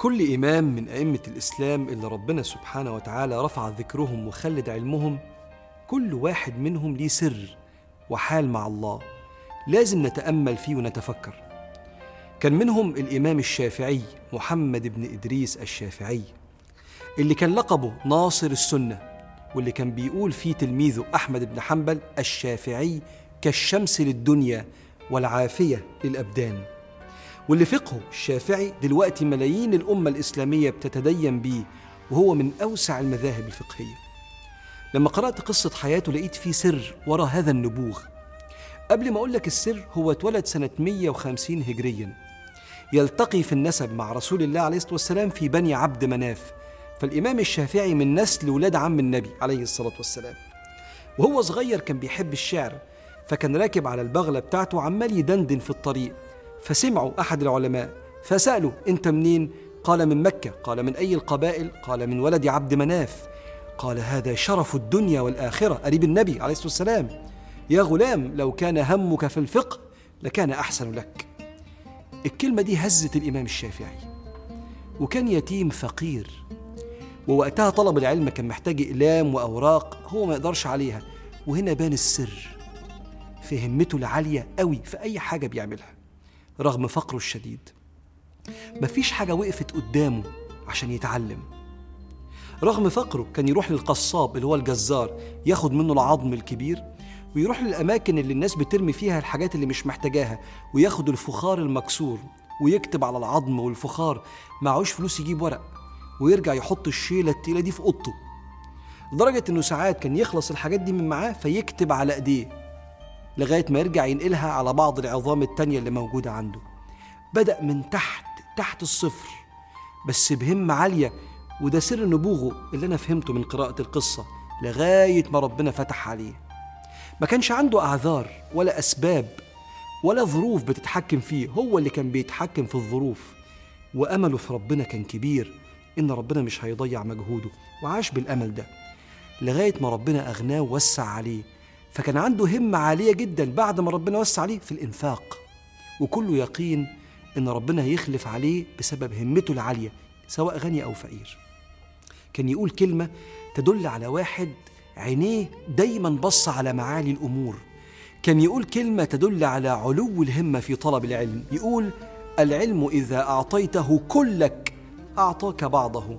كل إمام من أئمة الإسلام اللي ربنا سبحانه وتعالى رفع ذكرهم وخلد علمهم كل واحد منهم ليه سر وحال مع الله لازم نتأمل فيه ونتفكر. كان منهم الإمام الشافعي محمد بن إدريس الشافعي اللي كان لقبه ناصر السنة واللي كان بيقول فيه تلميذه أحمد بن حنبل الشافعي كالشمس للدنيا والعافية للأبدان. واللي فقهه الشافعي دلوقتي ملايين الأمة الإسلامية بتتدين بيه وهو من أوسع المذاهب الفقهية. لما قرأت قصة حياته لقيت فيه سر ورا هذا النبوغ. قبل ما أقول لك السر هو اتولد سنة 150 هجريا. يلتقي في النسب مع رسول الله عليه الصلاة والسلام في بني عبد مناف فالإمام الشافعي من نسل ولاد عم النبي عليه الصلاة والسلام. وهو صغير كان بيحب الشعر فكان راكب على البغلة بتاعته عمال يدندن في الطريق. فسمعوا أحد العلماء فسألوا أنت منين؟ قال من مكة. قال من أي القبائل؟ قال من ولد عبد مناف. قال هذا شرف الدنيا والآخرة. قريب النبي عليه الصلاة والسلام يا غلام لو كان همك في الفقه لكان أحسن لك. الكلمة دي هزت الإمام الشافعي. وكان يتيم فقير ووقتها طلب العلم كان محتاج إقلام وأوراق هو ما يقدرش عليها وهنا بان السر في همته العالية قوي في أي حاجة بيعملها. رغم فقره الشديد. مفيش حاجة وقفت قدامه عشان يتعلم. رغم فقره كان يروح للقصاب اللي هو الجزار ياخد منه العظم الكبير ويروح للأماكن اللي الناس بترمي فيها الحاجات اللي مش محتاجاها وياخد الفخار المكسور ويكتب على العظم والفخار معهوش فلوس يجيب ورق ويرجع يحط الشيلة التقيلة دي في أوضته. لدرجة إنه ساعات كان يخلص الحاجات دي من معاه فيكتب على إيديه. لغاية ما يرجع ينقلها على بعض العظام التانية اللي موجودة عنده. بدأ من تحت تحت الصفر بس بهمة عالية وده سر نبوغه اللي أنا فهمته من قراءة القصة لغاية ما ربنا فتح عليه. ما كانش عنده أعذار ولا أسباب ولا ظروف بتتحكم فيه. هو اللي كان بيتحكم في الظروف. وأمله في ربنا كان كبير. إن ربنا مش هيضيع مجهوده. وعاش بالأمل ده. لغاية ما ربنا أغناه ووسع عليه. فكان عنده همة عالية جدا بعد ما ربنا وسع عليه في الإنفاق. وكله يقين إن ربنا هيخلف عليه بسبب همته العالية سواء غني أو فقير. كان يقول كلمة تدل على واحد عينيه دايما بص على معالي الأمور. كان يقول كلمة تدل على علو الهمة في طلب العلم. يقول العلم إذا أعطيته كلك أعطاك بعضه.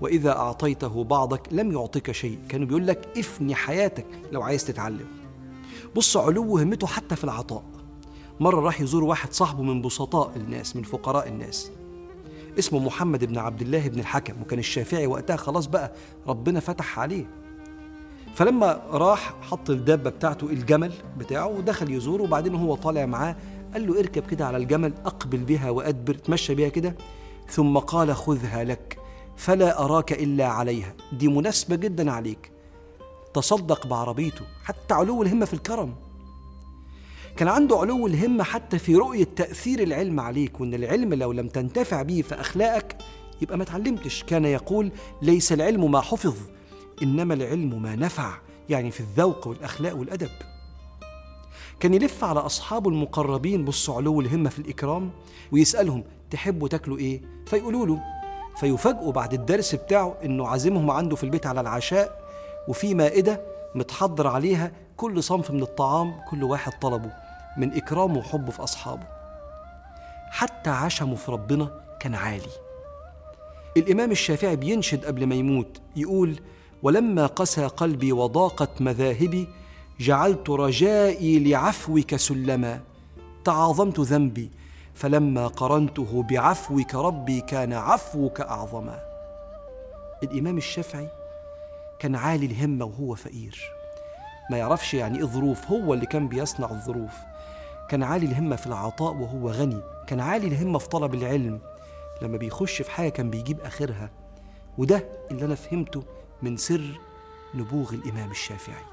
وإذا أعطيته بعضك لم يعطيك شيء. كانوا بيقول لك افني حياتك لو عايز تتعلم. بص علو همته حتى في العطاء. مرة راح يزور واحد صاحبه من بسطاء الناس من فقراء الناس. اسمه محمد بن عبد الله بن الحكم وكان الشافعي وقتها خلاص بقى ربنا فتح عليه. فلما راح حط الدابة بتاعته الجمل بتاعه ودخل يزوره وبعدين هو طالع معاه قال له اركب كده على الجمل أقبل بها وأدبر تمشى بها كده. ثم قال خذها لك. فلا أراك إلا عليها. دي مناسبة جدا عليك. تصدق بعربيته حتى علو الهمة في الكرم. كان عنده علو الهمة حتى في رؤية تأثير العلم عليك وإن العلم لو لم تنتفع به في أخلاقك يبقى ما تعلمتش. كان يقول ليس العلم ما حفظ إنما العلم ما نفع. يعني في الذوق والأخلاق والأدب. كان يلف على أصحابه المقربين بصوا علو الهمة في الإكرام ويسألهم تحبوا تاكلوا إيه؟ فيقولوا له فيفاجئوا بعد الدرس بتاعه إنه عازمهم عنده في البيت على العشاء وفي مائدة متحضر عليها كل صنف من الطعام كل واحد طلبه من إكرامه وحبه في أصحابه. حتى عشمه في ربنا كان عالي. الإمام الشافعي بينشد قبل ما يموت يقول ولما قسى قلبي وضاقت مذاهبي جعلت رجائي لعفوك سلما تعاظمت ذنبي فلما قرنته بعفوك ربي كان عفوك أعظما. الإمام الشافعي كان عالي الهمة وهو فقير. ما يعرفش يعني إيه ظروف هو اللي كان بيصنع الظروف. كان عالي الهمة في العطاء وهو غني. كان عالي الهمة في طلب العلم. لما بيخش في حاجة كان بيجيب آخرها. وده اللي أنا فهمته من سر نبوغ الإمام الشافعي.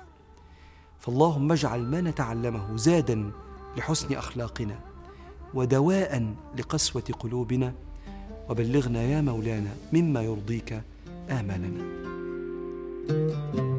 فاللهم اجعل ما نتعلمه زادا لحسن أخلاقنا. ودواء لقسوة قلوبنا. وبلغنا يا مولانا مما يرضيك امالنا thank you